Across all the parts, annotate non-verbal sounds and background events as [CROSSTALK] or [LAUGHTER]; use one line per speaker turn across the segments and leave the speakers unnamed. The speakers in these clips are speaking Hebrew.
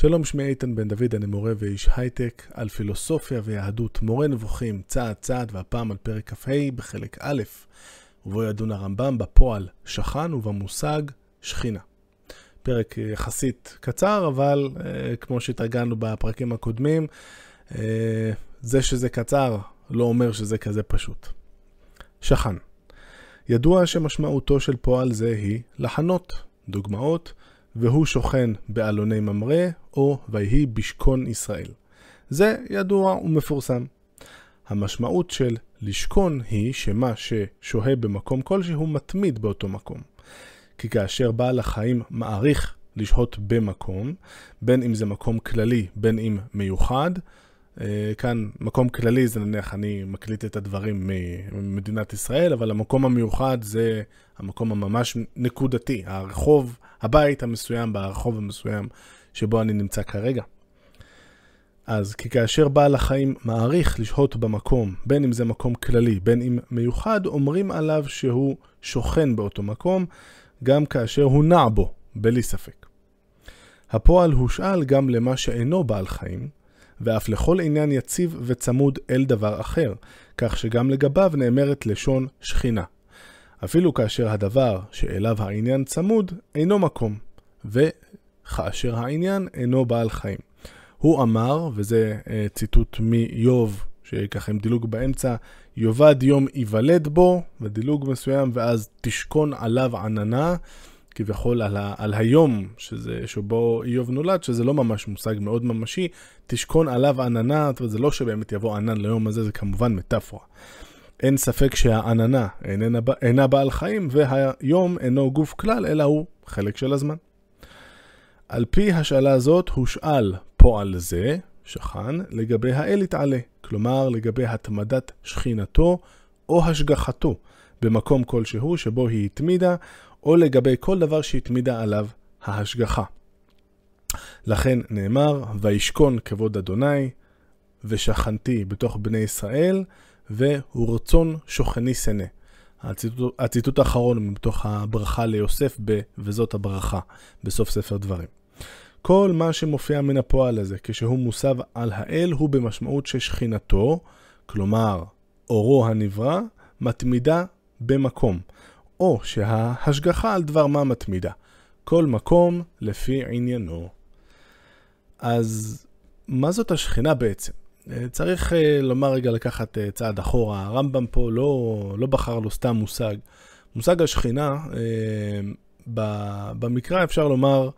שלום, שמי איתן בן דוד, אני מורה ואיש הייטק על פילוסופיה ויהדות, מורה נבוכים, צעד צעד, והפעם על פרק כ"ה בחלק א', ובו ידון הרמב"ם בפועל שכן ובמושג שכינה. פרק יחסית קצר, אבל אה, כמו שהתרגלנו בפרקים הקודמים, אה, זה שזה קצר לא אומר שזה כזה פשוט. שכן. ידוע שמשמעותו של פועל זה היא לחנות. דוגמאות והוא שוכן באלוני ממרא, או ויהי בשכון ישראל. זה ידוע ומפורסם. המשמעות של לשכון היא שמה ששוהה במקום כלשהו מתמיד באותו מקום. כי כאשר בעל החיים מעריך לשהות במקום, בין אם זה מקום כללי, בין אם מיוחד, כאן מקום כללי זה נניח אני מקליט את הדברים ממדינת ישראל, אבל המקום המיוחד זה המקום הממש נקודתי, הרחוב, הבית המסוים ברחוב המסוים שבו אני נמצא כרגע. אז כי כאשר בעל החיים מעריך לשהות במקום, בין אם זה מקום כללי, בין אם מיוחד, אומרים עליו שהוא שוכן באותו מקום, גם כאשר הוא נע בו, בלי ספק. הפועל הושאל גם למה שאינו בעל חיים, ואף לכל עניין יציב וצמוד אל דבר אחר, כך שגם לגביו נאמרת לשון שכינה. אפילו כאשר הדבר שאליו העניין צמוד אינו מקום, וכאשר העניין אינו בעל חיים. הוא אמר, וזה אה, ציטוט מאיוב, שככה עם דילוג באמצע, יאבד יום ייוולד בו, ודילוג מסוים, ואז תשכון עליו עננה, כביכול על, ה, על היום שזה, שבו איוב נולד, שזה לא ממש מושג מאוד ממשי, תשכון עליו עננה, זאת אומרת, זה לא שבאמת יבוא ענן ליום הזה, זה כמובן מטאפורה. אין ספק שהעננה איננה, אינה בעל חיים, והיום אינו גוף כלל, אלא הוא חלק של הזמן. על פי השאלה הזאת הושאל פועל זה, שכן, לגבי האל יתעלה, כלומר לגבי התמדת שכינתו או השגחתו במקום כלשהו שבו היא התמידה, או לגבי כל דבר שהתמידה עליו ההשגחה. לכן נאמר, וישכון כבוד אדוני, ושכנתי בתוך בני ישראל, והוא רצון שוכני שנא. הציטוט, הציטוט האחרון מתוך הברכה ליוסף ב, וזאת הברכה, בסוף ספר דברים. כל מה שמופיע מן הפועל הזה כשהוא מוסב על האל הוא במשמעות ששכינתו, כלומר אורו הנברא, מתמידה במקום, או שההשגחה על דבר מה מתמידה. כל מקום לפי עניינו. אז מה זאת השכינה בעצם? אה, צריך אה, לומר רגע לקחת אה, צעד אחורה. הרמב"ם פה לא, לא בחר לו סתם מושג. מושג השכינה, במקרא אפשר לומר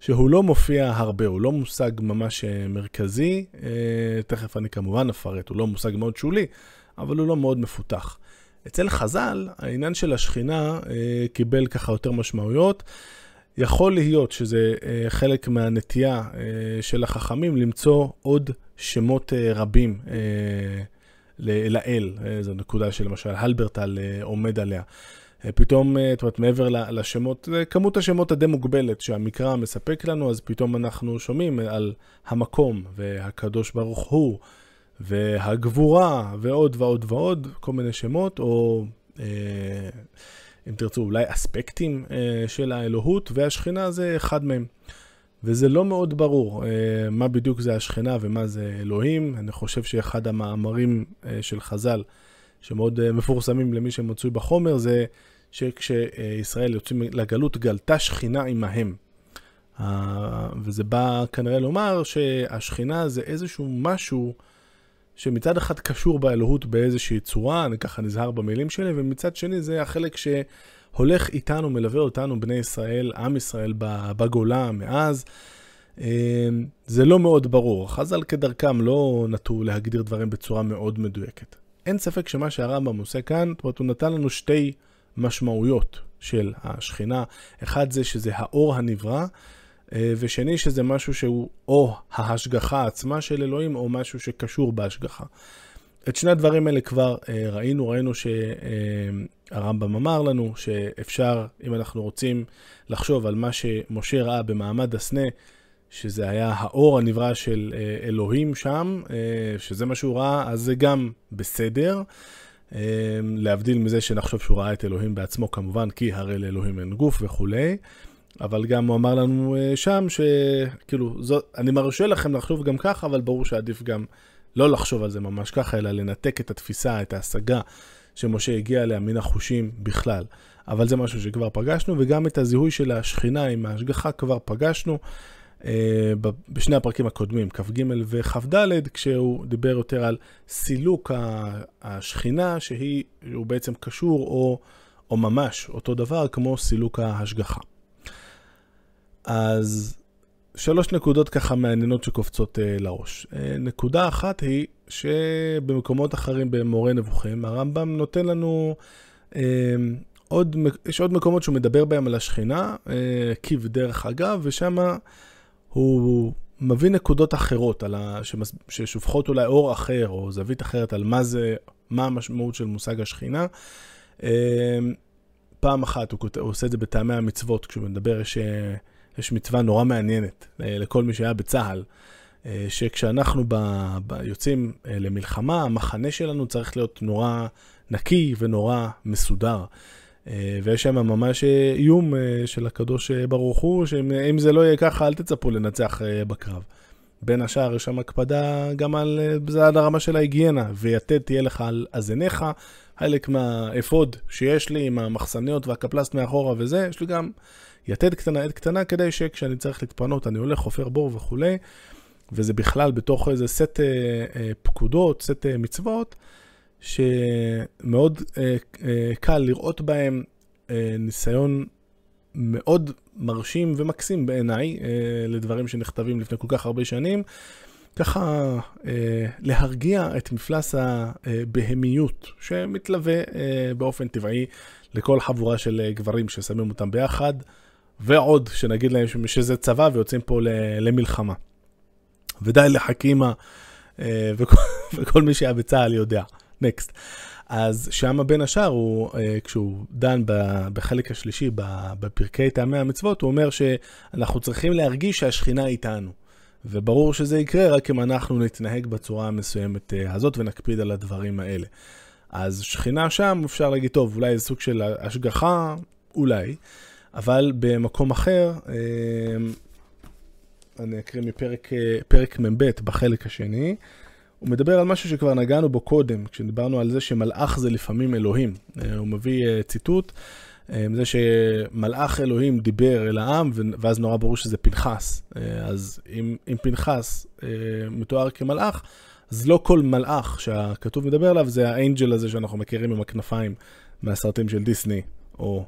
שהוא לא מופיע הרבה, הוא לא מושג ממש מרכזי. תכף אני כמובן אפרט, הוא לא מושג מאוד שולי, אבל הוא לא מאוד מפותח. אצל חז"ל, העניין של השכינה קיבל ככה יותר משמעויות. יכול להיות שזה אה, חלק מהנטייה אה, של החכמים למצוא עוד שמות אה, רבים לאל, זו נקודה שלמשל הלברטל עומד עליה. פתאום, זאת אומרת, מעבר לשמות, כמות השמות הדי מוגבלת שהמקרא מספק לנו, אז פתאום אנחנו שומעים על המקום, והקדוש ברוך הוא, והגבורה, ועוד ועוד ועוד, כל מיני שמות, או... אם תרצו, אולי אספקטים אה, של האלוהות, והשכינה זה אחד מהם. וזה לא מאוד ברור אה, מה בדיוק זה השכינה ומה זה אלוהים. אני חושב שאחד המאמרים אה, של חז"ל, שמאוד אה, מפורסמים למי שמצוי בחומר, זה שכשישראל יוצאים לגלות, גלתה שכינה עמהם. Uh, וזה בא כנראה לומר שהשכינה זה איזשהו משהו שמצד אחד קשור באלוהות באיזושהי צורה, אני ככה נזהר במילים שלי, ומצד שני זה החלק שהולך איתנו, מלווה אותנו, בני ישראל, עם ישראל בגולה מאז. אמ, זה לא מאוד ברור. חז"ל כדרכם לא נטו להגדיר דברים בצורה מאוד מדויקת. אין ספק שמה שהרמב"ם עושה כאן, זאת אומרת, הוא נתן לנו שתי משמעויות של השכינה. אחד זה שזה האור הנברא, אה, ושני שזה משהו שהוא או ההשגחה עצמה של אלוהים, או משהו שקשור בהשגחה. את שני הדברים האלה כבר אה, ראינו, ראינו שהרמב"ם אמר לנו שאפשר, אם אנחנו רוצים לחשוב על מה שמשה ראה במעמד הסנה, שזה היה האור הנברא של אה, אלוהים שם, שזה מה שהוא ראה, אז זה גם בסדר. להבדיל מזה שנחשוב שהוא ראה את אלוהים בעצמו כמובן, כי הרי לאלוהים אין גוף וכולי. אבל גם הוא אמר לנו אה, שם שכאילו, זו, אני מרשה לכם לחשוב גם ככה, אבל ברור שעדיף גם לא לחשוב על זה ממש ככה, אלא לנתק את התפיסה, את ההשגה שמשה הגיע אליה מן החושים בכלל. אבל זה משהו שכבר פגשנו, וגם את הזיהוי של השכינה עם ההשגחה כבר פגשנו. אה, בשני הפרקים הקודמים, כ"ג וכ"ד, כשהוא דיבר יותר על סילוק השכינה, שהוא בעצם קשור או, או ממש אותו דבר כמו סילוק ההשגחה. אז שלוש נקודות ככה מעניינות שקופצות אה, לראש. אה, נקודה אחת היא שבמקומות אחרים במורה נבוכים, הרמב"ם נותן לנו עוד, יש עוד מקומות שהוא מדבר בהם על השכינה, כיב דרך אגב, ושם הוא מביא נקודות אחרות, ה... שמס... ששופכות אולי אור אחר, או זווית אחרת על מה זה, מה המשמעות של מושג השכינה. אמ, פעם אחת, הוא. הוא עושה את זה בטעמי המצוות, כשהוא מדבר, יש, יש מצווה נורא מעניינת אה, לכל מי שהיה בצה"ל, אה, שכשאנחנו ב... ב... יוצאים אה, למלחמה, המחנה שלנו צריך להיות נורא נקי ונורא מסודר. ויש שם ממש איום של הקדוש ברוך הוא, שאם זה לא יהיה ככה, אל תצפו לנצח בקרב. בין השאר, יש שם הקפדה גם על, זה עד הרמה של ההיגיינה, ויתד תהיה לך על אזניך, חלק מהאפוד שיש לי עם המחסניות והקפלסט מאחורה וזה, יש לי גם יתד קטנה, עד קטנה, כדי שכשאני צריך להתפנות, אני הולך, חופר בור וכולי, וזה בכלל בתוך איזה סט פקודות, סט מצוות. שמאוד אה, אה, קל לראות בהם אה, ניסיון מאוד מרשים ומקסים בעיניי אה, לדברים שנכתבים לפני כל כך הרבה שנים. ככה אה, להרגיע את מפלס הבהמיות שמתלווה אה, באופן טבעי לכל חבורה של אה, גברים ששמים אותם ביחד, ועוד שנגיד להם שזה צבא ויוצאים פה למלחמה. ודי לחכימה אה, וכל, [LAUGHS] וכל מי שהיה בצה"ל יודע. נקסט. אז שם בין השאר, הוא, אה, כשהוא דן בחלק השלישי, בפרקי טעמי המצוות, הוא אומר שאנחנו צריכים להרגיש שהשכינה איתנו. וברור שזה יקרה רק אם אנחנו נתנהג בצורה המסוימת אה, הזאת ונקפיד על הדברים האלה. אז שכינה שם, אפשר להגיד, טוב, אולי זה סוג של השגחה, אולי, אבל במקום אחר, אה, אני אקריא מפרק מ"ב בחלק השני. הוא מדבר על משהו שכבר נגענו בו קודם, כשדיברנו על זה שמלאך זה לפעמים אלוהים. אה, הוא מביא אה, ציטוט, אה, זה שמלאך אלוהים דיבר אל העם, ואז נורא ברור שזה פנחס. אז אם, אם פנחס מתואר כמלאך, אז לא כל מלאך שהכתוב מדבר עליו זה האנג'ל הזה שאנחנו מכירים עם הכנפיים מהסרטים של דיסני, או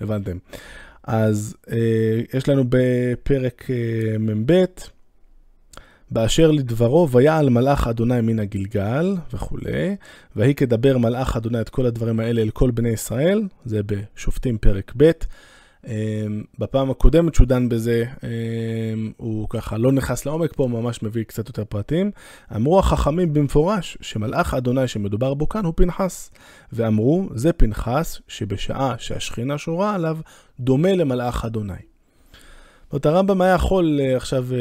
הבנתם. אז יש לנו בפרק מ"ב, באשר לדברו, ויעל מלאך אדוני מן הגלגל וכולי, ויהי כדבר מלאך אדוני את כל הדברים האלה אל כל בני ישראל, זה בשופטים פרק ב'. אמ, בפעם הקודמת שהוא דן בזה, אמ, הוא ככה לא נכנס לעומק פה, ממש מביא קצת יותר פרטים. אמרו החכמים במפורש שמלאך אדוני שמדובר בו כאן הוא פנחס. ואמרו, זה פנחס שבשעה שהשכינה שורה עליו, דומה למלאך אדוני. זאת אומרת, הרמב"ם היה יכול אה, עכשיו, אה,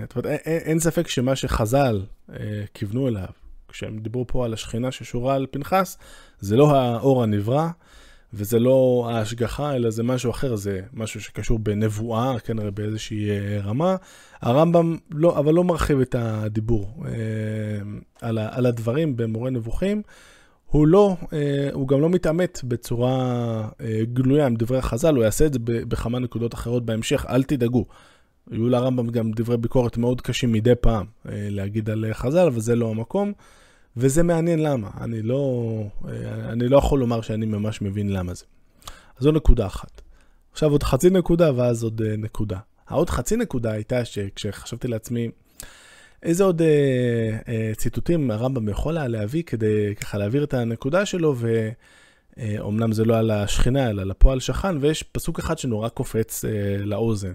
זאת אומרת, אין, ספק שמה שחז"ל אה, כיוונו אליו, כשהם דיברו פה על השכינה ששורה על פנחס, זה לא האור הנברא, וזה לא ההשגחה, אלא זה משהו אחר, זה משהו שקשור בנבואה, כנראה באיזושהי רמה. הרמב"ם לא, אבל לא מרחיב את הדיבור על הדברים במורה נבוכים. הוא לא, אה, הוא גם לא מתעמת בצורה אה, גלויה עם דברי חז"ל, הוא יעשה את זה בכמה נקודות אחרות בהמשך, אל תדאגו. היו לרמב"ם גם דברי ביקורת מאוד קשים מדי פעם אה, להגיד על חז"ל, אבל זה לא המקום, וזה מעניין למה. אני לא, אני לא יכול לומר שאני ממש מבין למה זה. אז זו נקודה אחת. עכשיו עוד חצי נקודה ואז עוד נקודה. העוד חצי נקודה הייתה שכשחשבתי לעצמי, איזה עוד אה, אה, ציטוטים הרמב"ם יכול היה להביא כדי ככה להעביר את הנקודה שלו, ואומנם אה, זה לא על השכינה, אלא לפועל שכן, ויש פסוק אחד שנורא קופץ אה, לאוזן.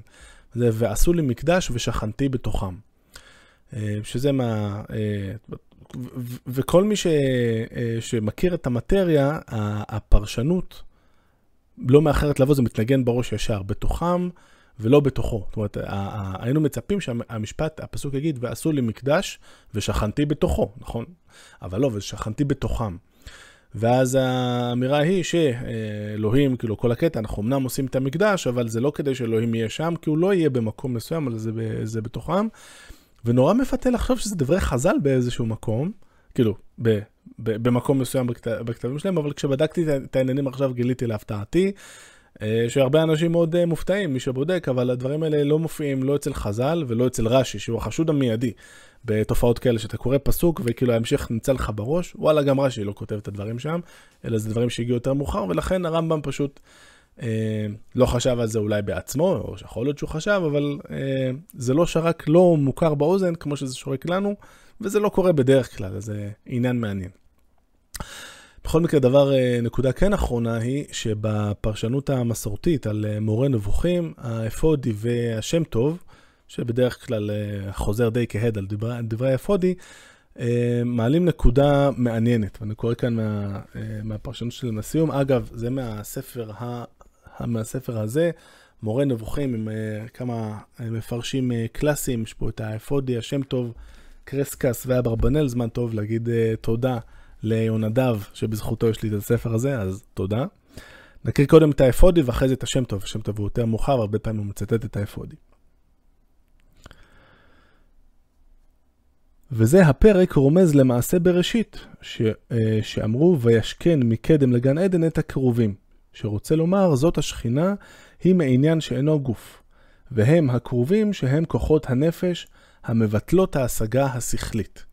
זה ועשו לי מקדש ושכנתי בתוכם. אה, שזה מה... אה, וכל מי ש, אה, שמכיר את המטריה, הפרשנות לא מאחרת לבוא, זה מתנגן בראש ישר. בתוכם ולא בתוכו. זאת אומרת, היינו מצפים שהמשפט, הפסוק יגיד, ועשו לי מקדש ושכנתי בתוכו, נכון? אבל לא, ושכנתי בתוכם. ואז האמירה היא שאלוהים, כאילו כל הקטע, אנחנו אמנם עושים את המקדש, אבל זה לא כדי שאלוהים יהיה שם, כי הוא לא יהיה במקום מסוים, אבל זה, זה בתוכם. ונורא מפתה לחשוב שזה דברי חז"ל באיזשהו מקום, כאילו, ב, ב, במקום מסוים בכת, בכתבים שלהם, אבל כשבדקתי את העניינים עכשיו גיליתי להפתעתי, שהרבה אנשים מאוד אה, מופתעים, מי שבודק, אבל הדברים האלה לא מופיעים לא אצל חז"ל ולא אצל רש"י, שהוא החשוד המיידי בתופעות כאלה, שאתה קורא פסוק וכאילו ההמשך נמצא לך בראש, וואלה, גם רש"י לא כותב את הדברים שם, אלא זה דברים שהגיעו יותר מאוחר, ולכן הרמב"ם פשוט אה, לא חשב על זה אולי בעצמו, או שיכול להיות שהוא חשב, אבל אה, זה לא שרק לא מוכר באוזן כמו שזה שורק לנו, וזה לא קורה בדרך כלל, אז זה עניין מעניין. בכל מקרה, דבר, אה, נקודה כן אחרונה היא שבפרשנות המסורתית על אה, מורה נבוכים, האפודי והשם טוב, שבדרך כלל אה, חוזר די כהד על דברי, דברי האפודי, מעלים נקודה מעניינת, ואני קורא כאן מה, מהפרשנות של הסיום. אגב, זה מהספר, ה, מהספר הזה, מורה נבוכים עם כמה מפרשים קלאסיים, יש פה את האפודי, השם טוב, קרסקס ואברבנאל, זמן טוב להגיד תודה. ליונדב, שבזכותו יש לי את הספר הזה, אז תודה. נקריא קודם את האפודי ואחרי זה את השם טוב. השם טוב הוא יותר מאוחר, הרבה פעמים הוא מצטט את האפודי. וזה הפרק רומז למעשה בראשית, ש, אה, שאמרו וישכן מקדם לגן עדן את הקרובים, שרוצה לומר זאת השכינה היא מעניין שאינו גוף, והם הקרובים שהם כוחות הנפש המבטלות ההשגה השכלית.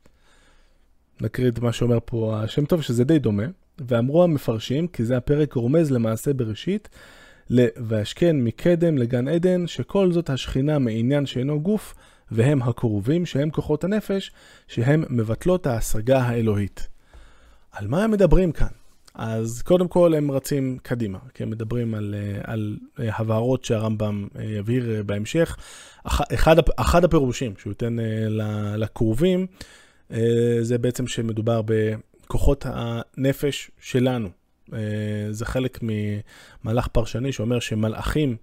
נקריא את מה שאומר פה השם טוב, שזה די דומה. ואמרו המפרשים, כי זה הפרק רומז למעשה בראשית, והשכן מקדם לגן עדן, שכל זאת השכינה מעניין שאינו גוף, והם הקרובים, שהם כוחות הנפש, שהם מבטלות ההשגה האלוהית. על מה הם מדברים כאן? אז קודם כל הם רצים קדימה, כי הם מדברים על, על הבהרות שהרמב"ם יבהיר בהמשך. אחד, אחד הפירושים שהוא ייתן לקרובים, אה, זה בעצם שמדובר בכוחות הנפש שלנו. אה, זה חלק ממהלך פרשני שאומר שמלאכים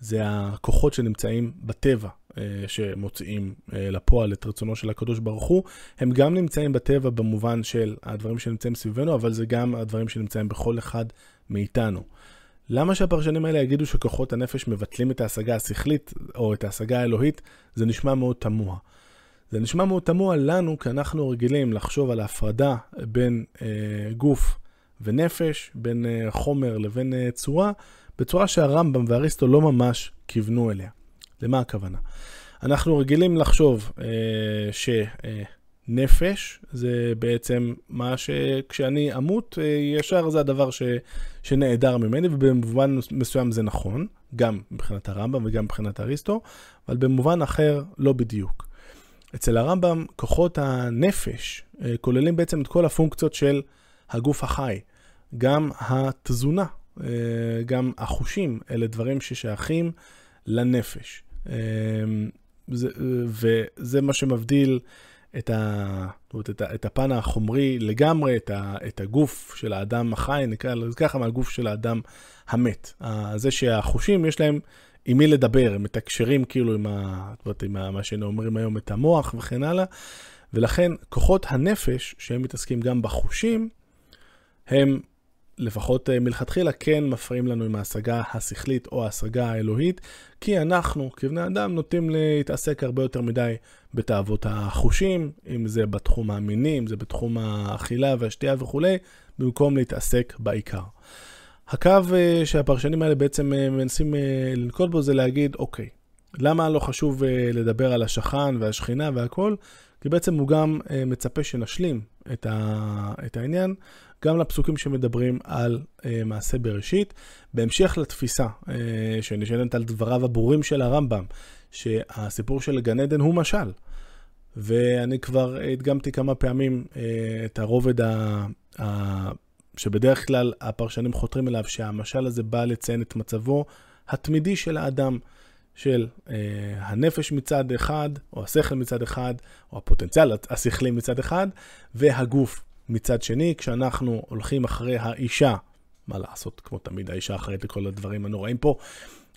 זה הכוחות שנמצאים בטבע, אה, שמוציאים לפועל את רצונו של הקדוש ברוך הוא. הם גם נמצאים בטבע במובן של הדברים שנמצאים סביבנו, אבל זה גם הדברים שנמצאים בכל אחד מאיתנו. למה שהפרשנים האלה יגידו שכוחות הנפש מבטלים את ההשגה השכלית או את ההשגה האלוהית? זה נשמע מאוד תמוה. זה נשמע מאוד תמוה לנו, כי אנחנו רגילים לחשוב על ההפרדה בין אה, גוף ונפש, בין אה, חומר לבין אה, צורה, בצורה שהרמב"ם ואריסטו לא ממש כיוונו אליה. למה הכוונה? אנחנו רגילים לחשוב אה, שנפש אה, זה בעצם מה שכשאני אמות, אה, ישר זה הדבר ש, שנעדר ממני, ובמובן מסוים זה נכון, גם מבחינת הרמב"ם וגם מבחינת אריסטו, אבל במובן אחר לא בדיוק. אצל הרמב"ם, כוחות הנפש אה, כוללים בעצם את כל הפונקציות של הגוף החי. גם התזונה, אה, גם החושים, אלה דברים ששייכים לנפש. אה, וזה מה שמבדיל את, ה, את, ה, את הפן החומרי לגמרי, את, ה, את הגוף של האדם החי, נקרא לזה ככה, מהגוף של האדם המת. זה שהחושים יש להם עם מי לדבר, הם מתקשרים כאילו עם, ה, עם ה, מה שאומרים היום, את המוח וכן הלאה, ולכן כוחות הנפש, שהם מתעסקים גם בחושים, הם לפחות אה, מלכתחילה כן מפריעים לנו עם ההשגה השכלית או ההשגה האלוהית, כי אנחנו כבני אדם נוטים להתעסק הרבה יותר מדי בתאוות החושים, אם זה בתחום המיני, אם זה בתחום האכילה והשתייה וכולי, במקום להתעסק בעיקר. הקו אה, שהפרשנים האלה בעצם אה, מנסים אה, לנקוט בו זה להגיד, אוקיי, למה לא חשוב לדבר על השכן והשכינה והכל? כי בעצם הוא גם מצפה שנשלים את, ה, את העניין, גם לפסוקים שמדברים על מעשה בראשית. בהמשך לתפיסה שנשענת על דבריו הברורים של הרמב"ם, שהסיפור של גן עדן הוא משל. ואני כבר הדגמתי כמה פעמים את הרובד ה... שבדרך כלל הפרשנים חותרים אליו, שהמשל הזה בא לציין את מצבו התמידי של האדם, של אה, הנפש מצד אחד, או השכל מצד אחד, או הפוטנציאל השכלי מצד אחד, והגוף מצד שני, כשאנחנו הולכים אחרי האישה, מה לעשות, כמו תמיד האישה אחראית לכל הדברים הנוראים פה,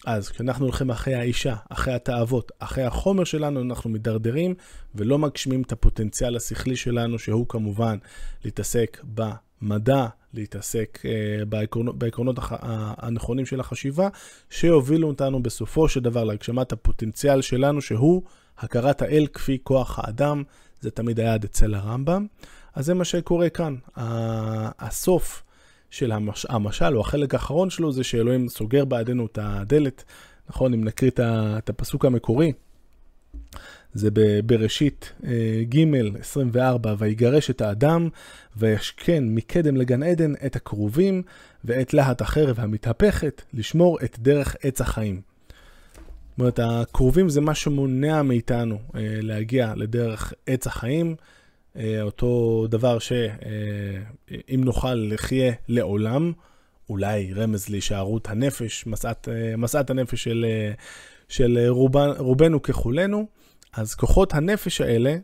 אז כשאנחנו הולכים אחרי האישה, אחרי התאוות, אחרי החומר שלנו, אנחנו מידרדרים ולא מגשימים את הפוטנציאל השכלי שלנו, שהוא כמובן להתעסק מדע, להתעסק אה, בעקרונות, בעקרונות הנכונים של החשיבה, שיובילו אותנו בסופו של דבר להגשמת הפוטנציאל שלנו, שהוא הכרת האל כפי כוח האדם, זה תמיד היה עד אצל הרמב"ם. אז זה מה שקורה כאן. הסוף של המש... המשל, או החלק האחרון שלו, זה שאלוהים סוגר בעדנו את הדלת. נכון, אם נקריא את הפסוק המקורי, זה בראשית אה, ג' 24, ויגרש את האדם, וישכן מקדם לגן עדן את הכרובים, ואת להט החרב המתהפכת, לשמור את דרך עץ החיים. זאת אומרת, הכרובים זה מה שמונע מאיתנו אה, להגיע לדרך עץ החיים, אה, אותו דבר שאם נוכל לחיה לעולם, אולי רמז להישארות הנפש, משאת, משאת הנפש של, של רובנו ככולנו, אז כוחות הנפש האלה,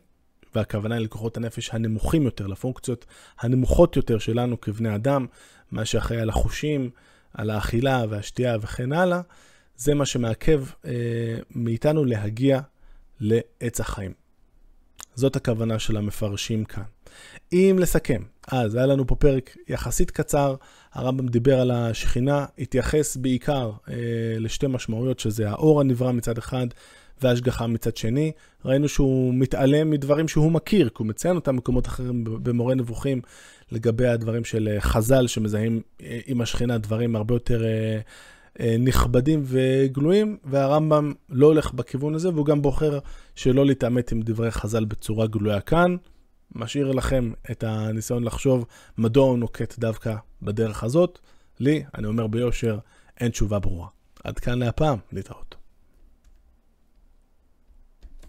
והכוונה היא לכוחות הנפש הנמוכים יותר, לפונקציות הנמוכות יותר שלנו כבני אדם, מה שאחראי על החושים, על האכילה והשתייה וכן הלאה, זה מה שמעכב אה, מאיתנו להגיע לעץ החיים. זאת הכוונה של המפרשים כאן. אם לסכם, אז היה לנו פה פרק יחסית קצר, הרמב"ם דיבר על השכינה, התייחס בעיקר אה, לשתי משמעויות, שזה האור הנברא מצד אחד, והשגחה מצד שני. ראינו שהוא מתעלם מדברים שהוא מכיר, כי הוא מציין אותם במקומות אחרים במורה נבוכים, לגבי הדברים של אה, חז"ל שמזהים אה, עם השכינה דברים הרבה יותר אה, נכבדים וגלויים, והרמב"ם לא הולך בכיוון הזה, והוא גם בוחר שלא להתעמת עם דברי חז"ל בצורה גלויה כאן. משאיר לכם את הניסיון לחשוב מדוע הוא נוקט דווקא בדרך הזאת. לי, אני אומר ביושר, אין תשובה ברורה. עד כאן להפעם, להתראות.